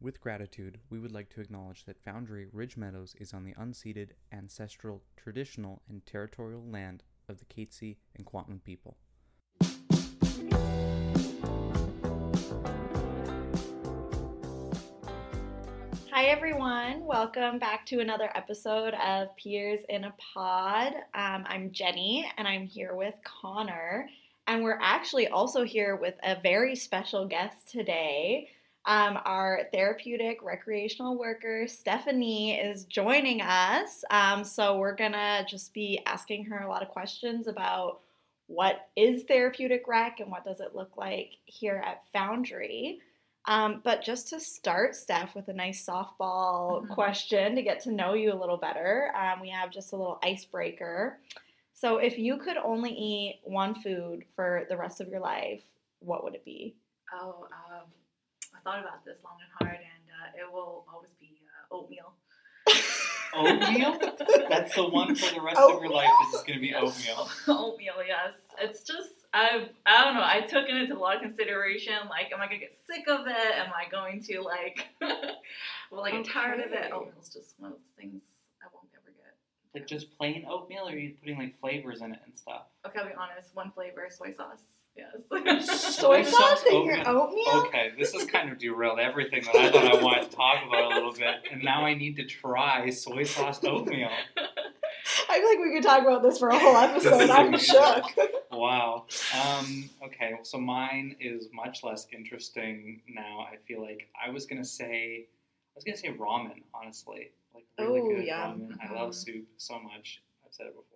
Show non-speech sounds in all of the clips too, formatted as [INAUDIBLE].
With gratitude, we would like to acknowledge that Foundry Ridge Meadows is on the unceded, ancestral, traditional, and territorial land of the Katzie and Kwantlen people. Hi, everyone. Welcome back to another episode of Peers in a Pod. Um, I'm Jenny, and I'm here with Connor. And we're actually also here with a very special guest today. Um, our therapeutic recreational worker, Stephanie, is joining us. Um, so we're going to just be asking her a lot of questions about what is therapeutic rec and what does it look like here at Foundry. Um, but just to start, Steph, with a nice softball Mhm. question to get to know you a little better, um, we have just a little icebreaker. So, if you could only eat one food for the rest of your life, what would it be? Oh, um, I thought about this long and hard, and uh, it will always be uh, oatmeal. [LAUGHS] Oatmeal? That's the one for the rest of your life. This is going to be oatmeal. [LAUGHS] oatmeal, yes. It's just I I don't know. I took it into a lot of consideration. Like, am I gonna get sick of it? Am I going to like will I get tired of Okay. it? Oatmeal's just one of those things I won't ever get. Like just plain oatmeal, or are you putting like flavors in it and stuff? Okay, I'll be honest. One flavor, soy sauce. Yes. Soy Soy sauce sauce in your oatmeal? Okay, this has kind of derailed everything that I thought I wanted to talk about a little bit, and now I need to try soy sauce oatmeal. [LAUGHS] I feel like we could talk about this for a whole episode. I'm shook. [LAUGHS] Wow. Um, okay, so mine is much less interesting now. I feel like I was gonna say, I was gonna say ramen. Honestly, like really Oh, good yum. ramen. I love Mhm. soup so much. I've said it before.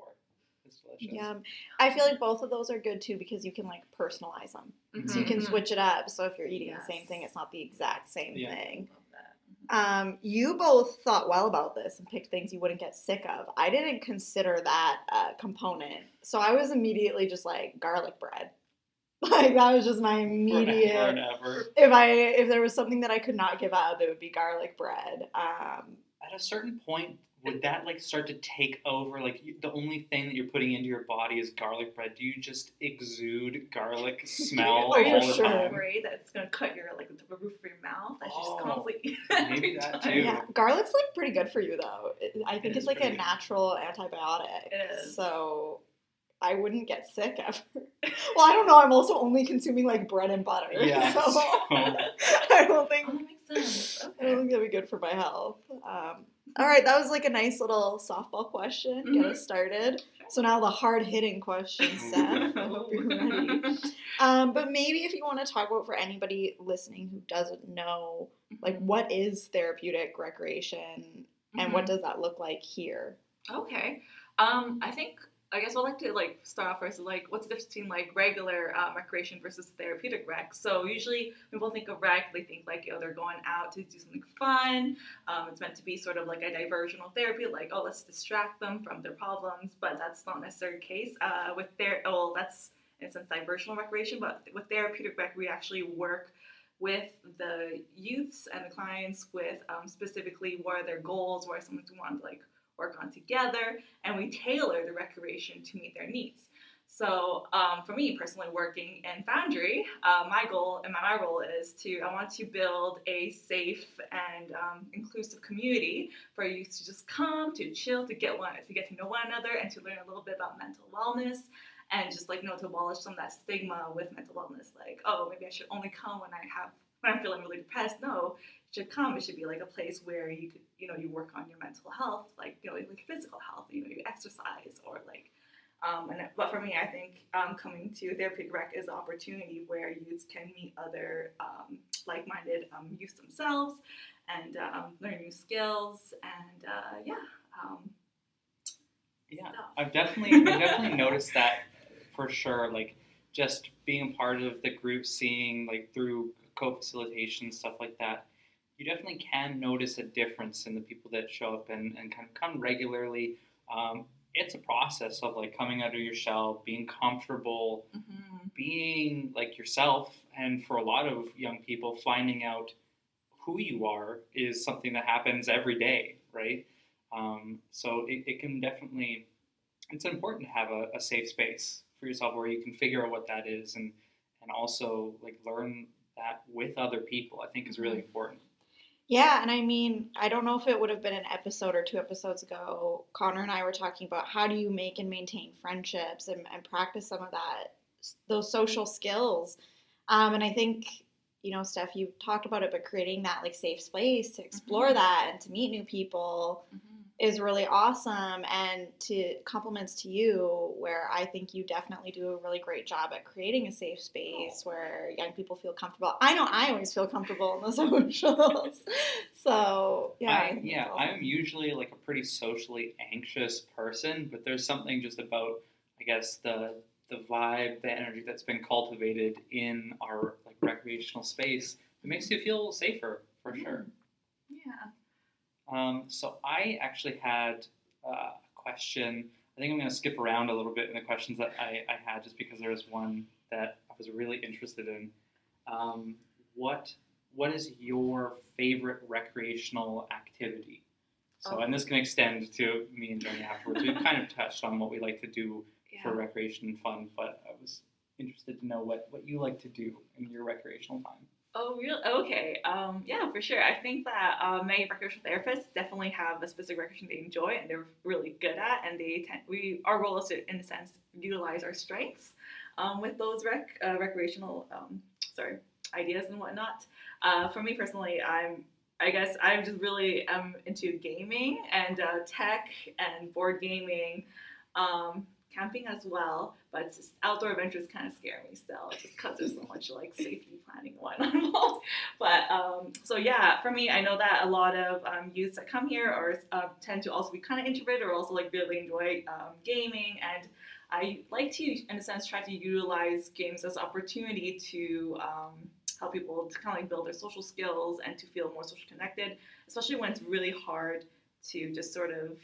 It's delicious. Yeah, I feel like both of those are good too because you can like personalize them. So you can Mhm. switch it up. So if you're eating the same thing, it's not the exact same Yeah. thing. Um, you both thought well about this and picked things you wouldn't get sick of. I didn't consider that uh, component, so I was immediately just like garlic bread. [LAUGHS] Like that was just my Forever immediate. and ever. If I if there was something that I could not give up, it would be garlic bread. Um, At a certain point, would that like start to take over? Like you, the only thing that you're putting into your body is garlic bread. Do you just exude garlic [LAUGHS] smell all for the sure. time? afraid that it's gonna cut your like the roof of your mouth. That's Oh, just constantly. [LAUGHS] maybe that too. yeah, garlic's like pretty good for you though. It- I think It it's like a pretty good. natural antibiotic. It is. So I wouldn't get sick ever. [LAUGHS] well, I don't know. I'm also only consuming like bread and butter. Yeah, So so- I don't think Oh, that makes sense. I don't Okay. think that'd be good for my health. All right, that was like a nice little softball question. Get Mhm. us started. So now the hard hitting question, [LAUGHS] Steph. I hope you're ready. Um, but maybe if you want to talk about for anybody listening who doesn't know, like what is therapeutic recreation and what Mhm. does that look like here? Okay. Um, I think I guess I'd like to like start off first like what's the difference between like regular um, recreation versus therapeutic rec. So usually people think of rec, they think like you know they're going out to do something fun. Um, it's meant to be sort of like a diversional therapy, like oh let's distract them from their problems. But that's not necessarily the case. Uh, with their well that's in a sense diversional recreation, but with therapeutic rec we actually work with the youths and the clients with um, specifically what are their goals, what are something we want like work on together, and we tailor the recreation to meet their needs. So, um, for me personally, working in Foundry, uh, my goal and my, role is to I want to build a safe and um, inclusive community for youth to just come to chill, to get one, to get to know one another, and to learn a little bit about mental wellness. And just like you know to abolish some of that stigma with mental wellness, like oh maybe I should only come when I have when I'm feeling really depressed. No, you should come. It should be like a place where you could, you know, you work on your mental health, like you know, like physical health. You know, you exercise or like. Um, and but for me, I think um, coming to therapeutic rec is an opportunity where youths can meet other um, like-minded um, youths themselves and um, learn new skills and uh, yeah. Um, Yeah, stuff. I've definitely I've definitely [LAUGHS] noticed that for sure. Like just being a part of the group, seeing like through co-facilitation stuff like that, you definitely can notice a difference in the people that show up and, and kind of come regularly. Um, it's a process of like coming out of your shell, being comfortable, mhm. being like yourself, and for a lot of young people, finding out who you are is something that happens every day, right? Um, so it, it can definitely, it's important to have a, a safe space for yourself where you can figure out what that is and and also like learn that with other people. I think is really important. Yeah, and I mean, I don't know if it would have been an episode or two episodes ago. Connor and I were talking about how do you make and maintain friendships and, and practice some of that, those social skills. Um, and I think, you know, Steph, you talked about it, but creating that like safe space to explore Mhm. that and to meet new people is really awesome. And to compliments to you, where I think you definitely do a really great job at creating a safe space where young people feel comfortable. I know I always feel comfortable in the [LAUGHS] socials. so yeah, I, yeah, awesome. I'm usually like a pretty socially anxious person, but there's something just about, I guess, the the vibe, the energy that's been cultivated in our like recreational space. It makes you feel safer for sure. Mm. Yeah. Um, so I actually had uh, a question. I think I'm going to skip around a little bit in the questions that I, I had, just because there was one that I was really interested in. Um, what What is your favorite recreational activity? So, Oh. and this can extend to me and Jenny afterwards. We've kind of touched on what we like to do for recreation and fun, but I was interested to know what, what you like to do in your recreational time. Oh, really? Okay. Um, yeah, for sure. I think that uh, many recreational therapists definitely have a specific recreation they enjoy and they're really good at, and they tend, we our role is to, in a sense, utilize our strengths um, with those rec, uh, recreational um, sorry ideas and whatnot. Uh, for me personally, I'm I guess I'm just really um, into gaming and uh, tech and board gaming. Um, camping as well, but outdoor adventures kind of scare me still, just because there's so much like safety planning [LAUGHS] and whatnot involved. But um, so yeah, for me, I know that a lot of um, youths that come here or uh, tend to also be kind of introverted or also like really enjoy um, gaming, and I like to, in a sense, try to utilize games as an opportunity to um, help people to kind of like build their social skills and to feel more social connected, especially when it's really hard to just sort of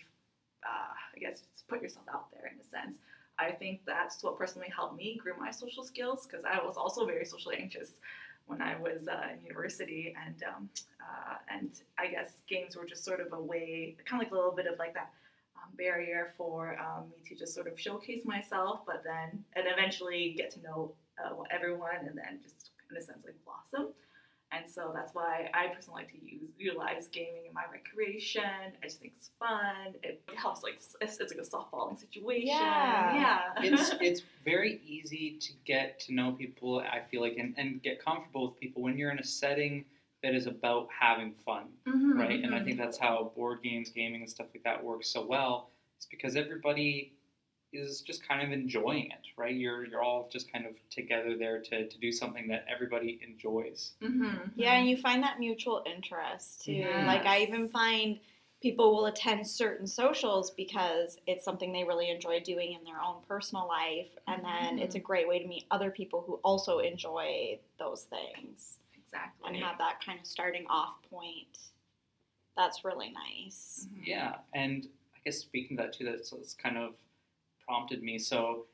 uh, I guess put yourself out there in a sense. I think that's what personally helped me grow my social skills because I was also very socially anxious when I was uh, in university, and um, uh, and I guess games were just sort of a way, kind of like a little bit of like that um, barrier for um, me to just sort of showcase myself, but then and eventually get to know uh, everyone, and then just in a sense like blossom. And so that's why I personally like to use utilize gaming in my recreation. I just think it's fun. It helps like it's, it's like a softballing situation. Yeah. yeah. it's [LAUGHS] it's very easy to get to know people i feel like and, and get comfortable with people when you're in a setting that is about having fun Mhm, right and i mhm. think that's how board games gaming and stuff like that works so well it's because everybody is just kind of enjoying it right you're you're all just kind of together there to, to do something that everybody enjoys Mhm, Yeah, mhm. and you find that mutual interest too. Yes. Like I even find people will attend certain socials because it's something they really enjoy doing in their own personal life, and then it's a great way to meet other people who also enjoy those things exactly. and have that kind of starting off point. That's really nice. Mhm. Yeah, and I guess speaking of that too, that's, that's kind of prompted me. So,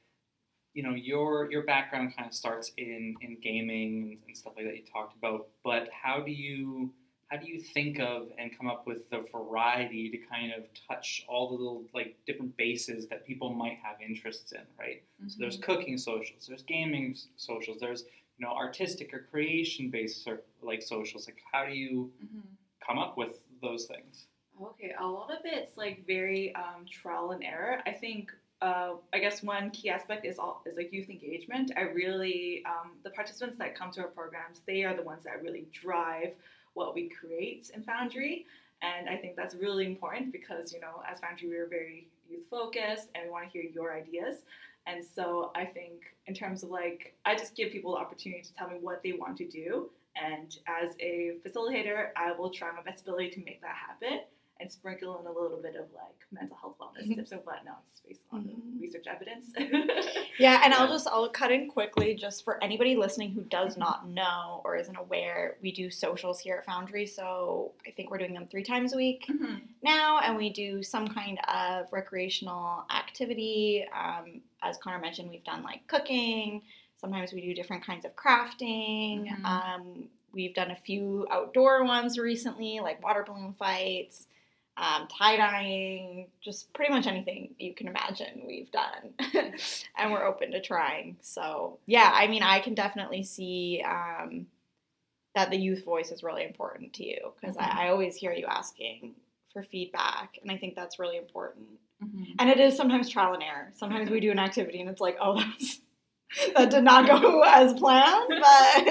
you know, your your background kind of starts in in gaming and stuff like that you talked about. But how do you how do you think of and come up with the variety to kind of touch all the little like different bases that people might have interests in, right? So there's Mhm. cooking socials, there's gaming socials, there's you know artistic or creation based like socials. Like how do you Mhm. come up with those things? Okay, a lot of it's like very um, trial and error. I think, uh, I guess one key aspect is all is like youth engagement. I really, um, the participants that come to our programs, they are the ones that really drive what we create in Foundry, and I think that's really important because you know, as Foundry, we're very youth focused and we want to hear your ideas. And so I think in terms of like, I just give people the opportunity to tell me what they want to do. And as a facilitator, I will try my best ability to make that happen and sprinkle in a little bit of like mental health wellness tips and whatnot based on Mhm. research evidence. [LAUGHS] Yeah, and I'll just I'll cut in quickly just for anybody listening who does not know or isn't aware, we do socials here at Foundry. So I think we're doing them three times a week Mhm. now, and we do some kind of recreational activity. Um, as Connor mentioned, we've done like cooking. Sometimes we do different kinds of crafting. Mhm. Um, we've done a few outdoor ones recently, like water balloon fights, um, tie dyeing, just pretty much anything you can imagine we've done. [LAUGHS] and we're open to trying. So, yeah, I mean, I can definitely see. Um, that the youth voice is really important to you because Mhm. I, I always hear you asking for feedback and I think that's really important. Mhm. And it is sometimes trial and error. Sometimes we do an activity and it's like, oh, that was [LAUGHS] that did not go [LAUGHS] as planned, but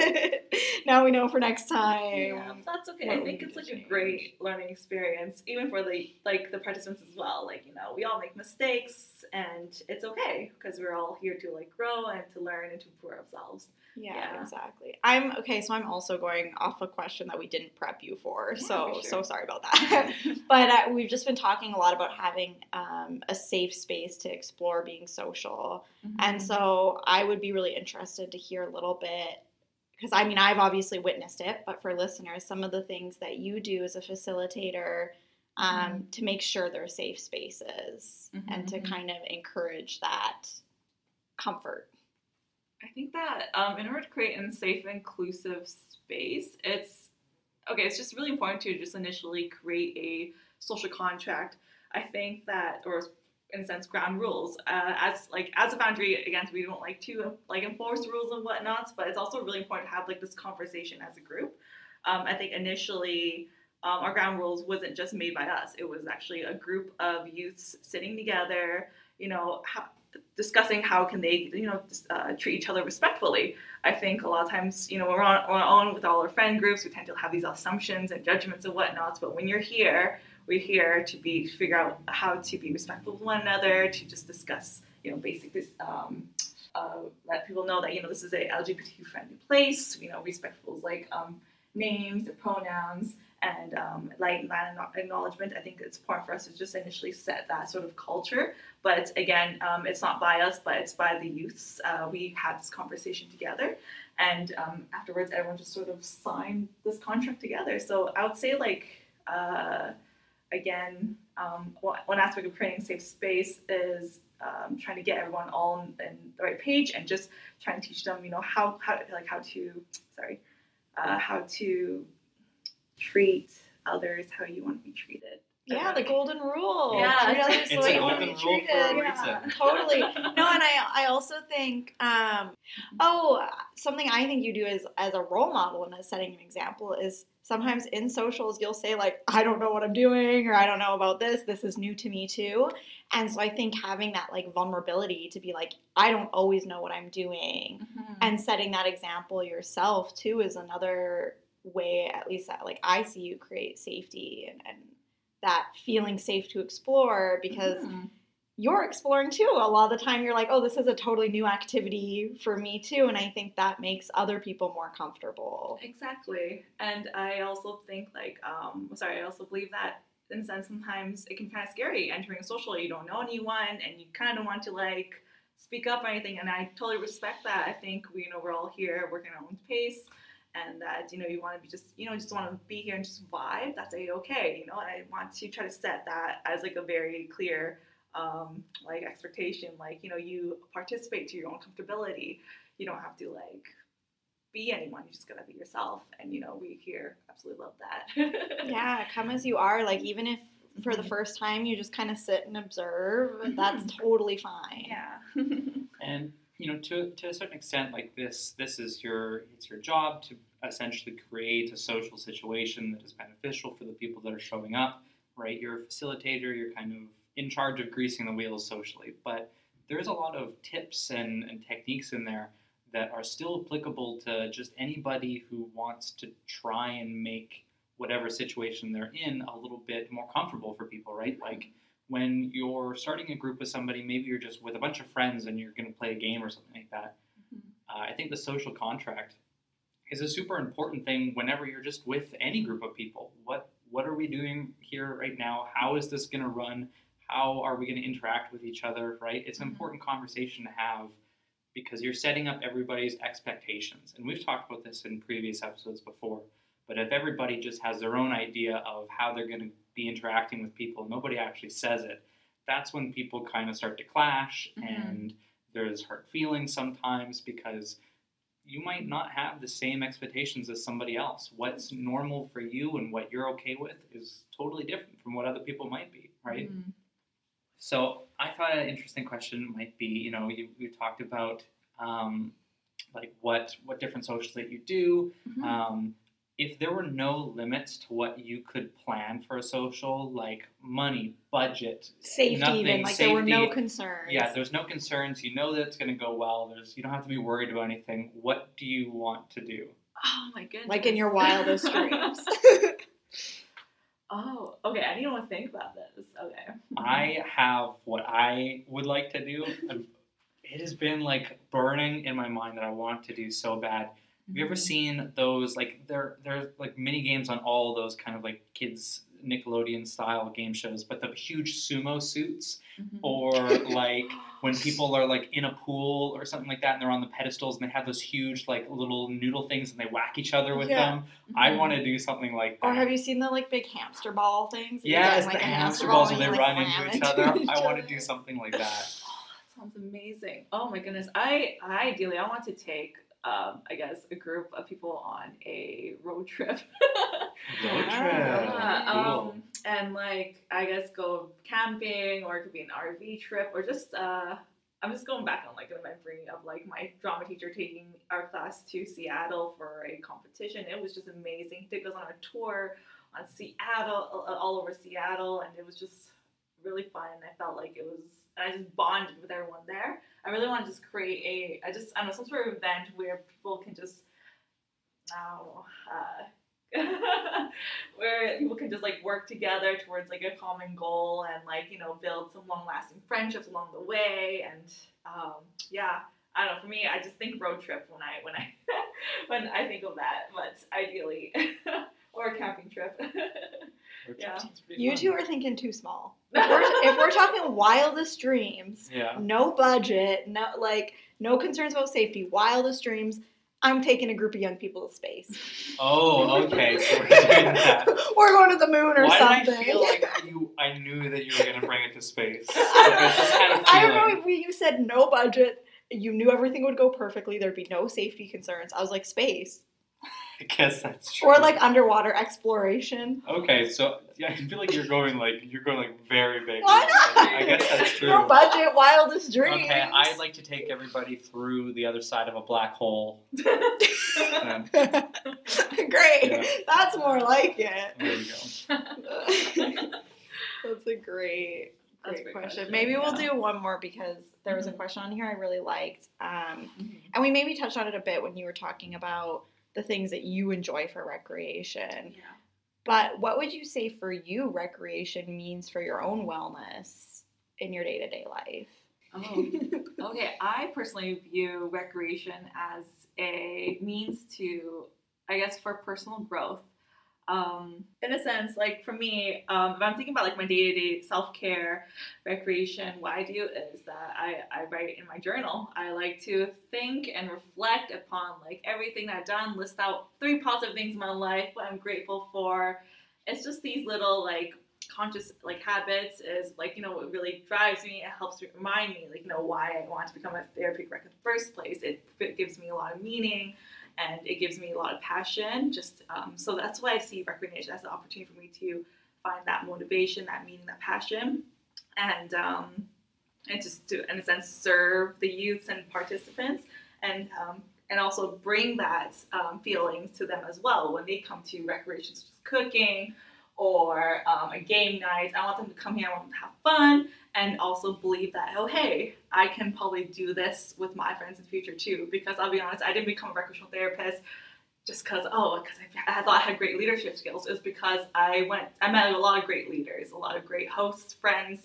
now we know for next time. Yeah, that's okay. what I think it's like a great learning experience, even for the like the participants as well. Like you know, we all make mistakes, and it's okay because we're all here to like grow and to learn and to improve ourselves. Yeah, Yeah. exactly. I'm okay, so I'm also going off a question that we didn't prep you for. Yeah, so for so sorry about [LAUGHS] that. but uh, we've just been talking a lot about having um, a safe space to explore being social. Mm-hmm. And so I would be really interested to hear a little bit because I mean I've obviously witnessed it, but for listeners, some of the things that you do as a facilitator um, to make sure they're safe spaces and to Mhm. kind of encourage that comfort. I think that um, in order to create a safe, inclusive space, it's okay. It's just really important to just initially create a social contract. I think that, or in a sense, ground rules. Uh, as like as a foundry, again, we don't like to like enforce rules and whatnot, but it's also really important to have like this conversation as a group. Um, I think initially. Um, our ground rules wasn't just made by us. It was actually a group of youths sitting together, you know, discussing how can they, you know, uh, treat each other respectfully. I think a lot of times, you know, we're on, we're on our own with all our friend groups. We tend to have these assumptions and judgments and whatnots. But when you're here, we're here to be figure out how to be respectful of one another, to just discuss, you know, basic this. Um, uh, let people know that you know this is a LGBT friendly place. You know, respectful like um, names and pronouns and um, land acknowledgement. I think it's important for us to just initially set that sort of culture. But again, um, it's not by us, but it's by the youths. Uh, we had this conversation together, and um, afterwards, everyone just sort of signed this contract together. So I would say, like, uh, again, um, one aspect of creating safe space is um, trying to get everyone all on in the right page and just trying to teach them, you know, how how like how to sorry, uh, how to treat others how you want to be treated. Yeah, the golden rule. Yeah, Treat it's- others It's way a you want to golden rule for a treated. reason. totally. No, and I I also think um, oh something I think you do as as a role model and as setting an example is sometimes in socials you'll say like I don't know what I'm doing or I don't know about this this is new to me too and so I think having that like vulnerability to be like I don't always know what I'm doing Mm-hmm. and setting that example yourself too is another way at least that like I see you create safety and, and that feeling safe to explore because Mhm. you're exploring too. A lot of the time, you're like, oh, this is a totally new activity for me too. And I think that makes other people more comfortable. Exactly. And I also think like um sorry, I also believe that in a sense sometimes it can be kind of scary entering a social you don't know anyone and you kind of want to like speak up or anything and I totally respect that. I think we you know we're all here working at our own pace and that you know you want to be just you know just want to be here and just vibe that's a okay you know and I want to try to set that as like a very clear um like expectation like you know you participate to your own comfortability you don't have to like be anyone. You just gotta be yourself. And you know, we here absolutely love that. [LAUGHS] Yeah, come as you are. Like, even if for the Mhm. first time you just kind of sit and observe, that's [LAUGHS] totally fine. Yeah. [LAUGHS] and you know to, to a certain extent like this this is your it's your job to essentially create a social situation that is beneficial for the people that are showing up right? You're a facilitator you're kind of in charge of greasing the wheels socially but there's a lot of tips and, and techniques in there that are still applicable to just anybody who wants to try and make whatever situation they're in a little bit more comfortable for people right? Like when you're starting a group with somebody, maybe you're just with a bunch of friends and you're going to play a game or something like that. Mhm. Uh, I think the social contract is a super important thing whenever you're just with any group of people. What what are we doing here right now? How is this going to run? How are we going to interact with each other? Right? It's an Mhm. important conversation to have because you're setting up everybody's expectations. And we've talked about this in previous episodes before. But if everybody just has their own idea of how they're going to be interacting with people, nobody actually says it, that's when people kind of start to clash Mhm. and there's hurt feelings sometimes because you might not have the same expectations as somebody else. What's normal for you and what you're okay with is totally different from what other people might be, right? Mhm. So I thought an interesting question might be, you know, you, you talked about um, like what what different socials that you do. Mhm. Um, if there were no limits to what you could plan for a social, like money, budget, Safety, nothing, even like there were no concerns. yeah, there's no concerns. You know that it's going to go well. There's you don't have to be worried about anything. What do you want to do? Oh my goodness. like in your wildest [LAUGHS] dreams. [LAUGHS] Oh, okay. I didn't want to think about this. Okay. I have what I would like to do. and [LAUGHS] It has been like burning in my mind that I want to do so bad. Have you ever seen those like there there's like mini games on all those kind of like kids Nickelodeon style game shows, but the huge sumo suits Mhm. or [LAUGHS] like when people are like in a pool or something like that and they're on the pedestals and they have those huge like little noodle things and they whack each other with Yeah. them. I Mhm. want to do something like that. or have you seen the like big hamster ball things? Yes, the like, a hamster ball balls where they like, run into each other. [LAUGHS] I want to do something like that. [LAUGHS] Oh, that sounds amazing. Oh my goodness. I, I ideally I want to take um, I guess a group of people on a road trip. [LAUGHS] Road trip. Yeah, Cool. um, and like I guess go camping or it could be an RV trip or just uh I'm just going back on like a memory of like my drama teacher taking our class to Seattle for a competition. It was just amazing. He took us on a tour on Seattle, all over Seattle, and it was just really fun. And I felt like it was, I just bonded with everyone there. I really want to just create a, I just, I don't know, some sort of event where people can just, know, uh, [LAUGHS] where people can just like work together towards like a common goal and like you know build some long lasting friendships along the way and um, yeah I don't know for me I just think road trip when I when I [LAUGHS] when I think of that but ideally [LAUGHS] or a camping trip Yeah. trip sounds pretty You fun. two are thinking too small. [LAUGHS] If we're, if we're talking wildest dreams, Yeah. no budget, no like no concerns about safety, wildest dreams. I'm taking a group of young people to space. [LAUGHS] Oh, okay. So we're doing [LAUGHS] that. We're going to the moon or Why something. did I feel like you? I knew that you were gonna bring it to space. Like, I just had a feeling. I don't know if you said no budget. You knew everything would go perfectly. There'd be no safety concerns. I was like space [LAUGHS] I guess that's true. or like underwater exploration. Okay, so yeah, I feel like you're going like you're going like very big. Why not? I guess that's [LAUGHS] true. No budget, wildest dreams. Okay, I'd like to take everybody through the other side of a black hole. Um, [LAUGHS] Great. Yeah. That's more like it. there you go. That's a great, That's great a great question. question, Maybe we'll do one more because there was a Mhm. question on here I really liked. Um, Mhm. and we maybe touched on it a bit when you were talking about the things that you enjoy for recreation. yeah. But what would you say for you recreation means for your own wellness in your day to day life? Oh, [LAUGHS] okay. I personally view recreation as a means to, I guess, for personal growth. Um, in a sense, like for me, um, if I'm thinking about like my day to day self care, recreation, what I do is that I, I write in my journal. I like to think and reflect upon like everything that I've done, list out three positive things in my life, what I'm grateful for. It's just these little like conscious like habits is like you know what really drives me it helps remind me like you know why i want to become a therapeutic rec in the first place. It, it gives me a lot of meaning and it gives me a lot of passion just um, so that's why i see recreation as an opportunity for me to find that motivation that meaning that passion. And um, and just to in a sense serve the youths and participants and um, and also bring that um, feelings to them as well when they come to recreation such as cooking or um, a game night. I want them to come here, I want them to have fun, and also believe that, oh, hey, I can probably do this with my friends in the future too. Because I'll be honest, I didn't become a recreational therapist just because, oh, because I, I thought I had great leadership skills. It was because I went, I met a lot of great leaders, a lot of great hosts, friends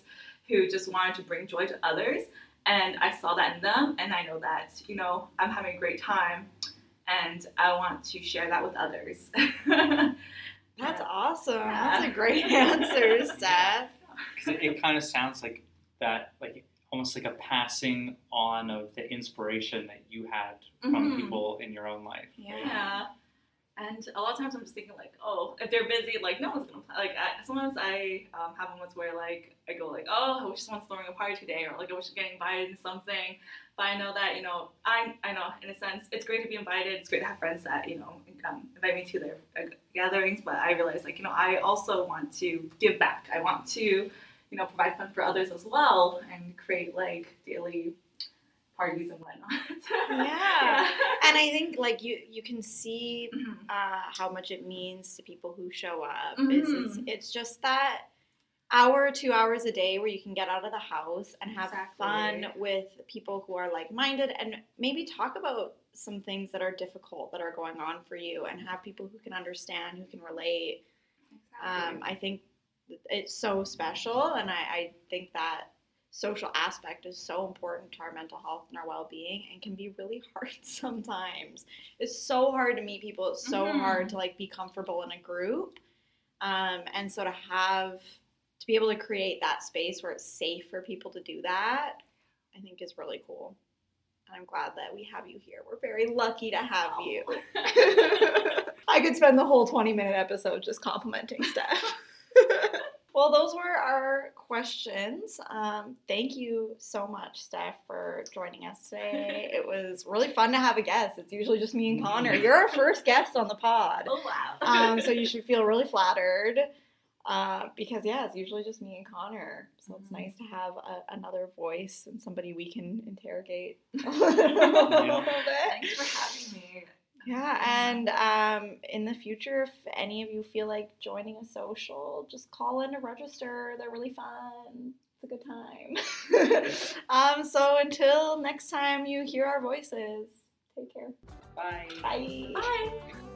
who just wanted to bring joy to others. And I saw that in them, and I know that, you know, I'm having a great time, and I want to share that with others. [LAUGHS] That's awesome. Yeah. That's a great [LAUGHS] answer, Steph. Because it, it kind of sounds like that, like almost like a passing on of the inspiration that you had from Mhm. people in your own life. Yeah. And a lot of times I'm just thinking like, oh, if they're busy, like no one's gonna play. Like I, sometimes I um, have moments where like I go like, oh, I wish someone's throwing a party today, or like I wish I'm getting invited to something. But I know that you know, I I know in a sense it's great to be invited. It's great to have friends that you know um, invite me to their uh, gatherings. But I realized like you know I also want to give back. I want to you know provide fun for others as well and create like daily parties and whatnot. [LAUGHS] Yeah. And I think like you you can see Mhm. uh, how much it means to people who show up. It's, it's, Mhm. it's just that hour, two hours a day where you can get out of the house and have Exactly. fun with people who are like minded and maybe talk about some things that are difficult that are going on for you and have people who can understand, who can relate. Um, I think it's so special, and I, I think that social aspect is so important to our mental health and our well-being and can be really [LAUGHS] hard sometimes. It's so hard to meet people. It's so Mhm. hard to like be comfortable in a group. Um, and so to have to be able to create that space where it's safe for people to do that i think is really cool i'm glad that we have you here we're very lucky to have you [LAUGHS] I could spend the whole 20 minute episode just complimenting Steph. [LAUGHS] well, those were our questions. Um, thank you so much, Steph, for joining us today. [LAUGHS] It was really fun to have a guest. It's usually just me and Connor. You're our first guest on the pod. Oh wow. Um, so you should feel really flattered. Uh, because yeah, it's usually just me and Connor, so it's Mhm. nice to have a, another voice and somebody we can interrogate [LAUGHS] a Yeah. little bit. Thanks for having me. Yeah, and um, in the future, if any of you feel like joining a social, just call in to register. They're really fun. It's a good time. [LAUGHS] um, so until next time you hear our voices, take care. Bye. Bye. Bye.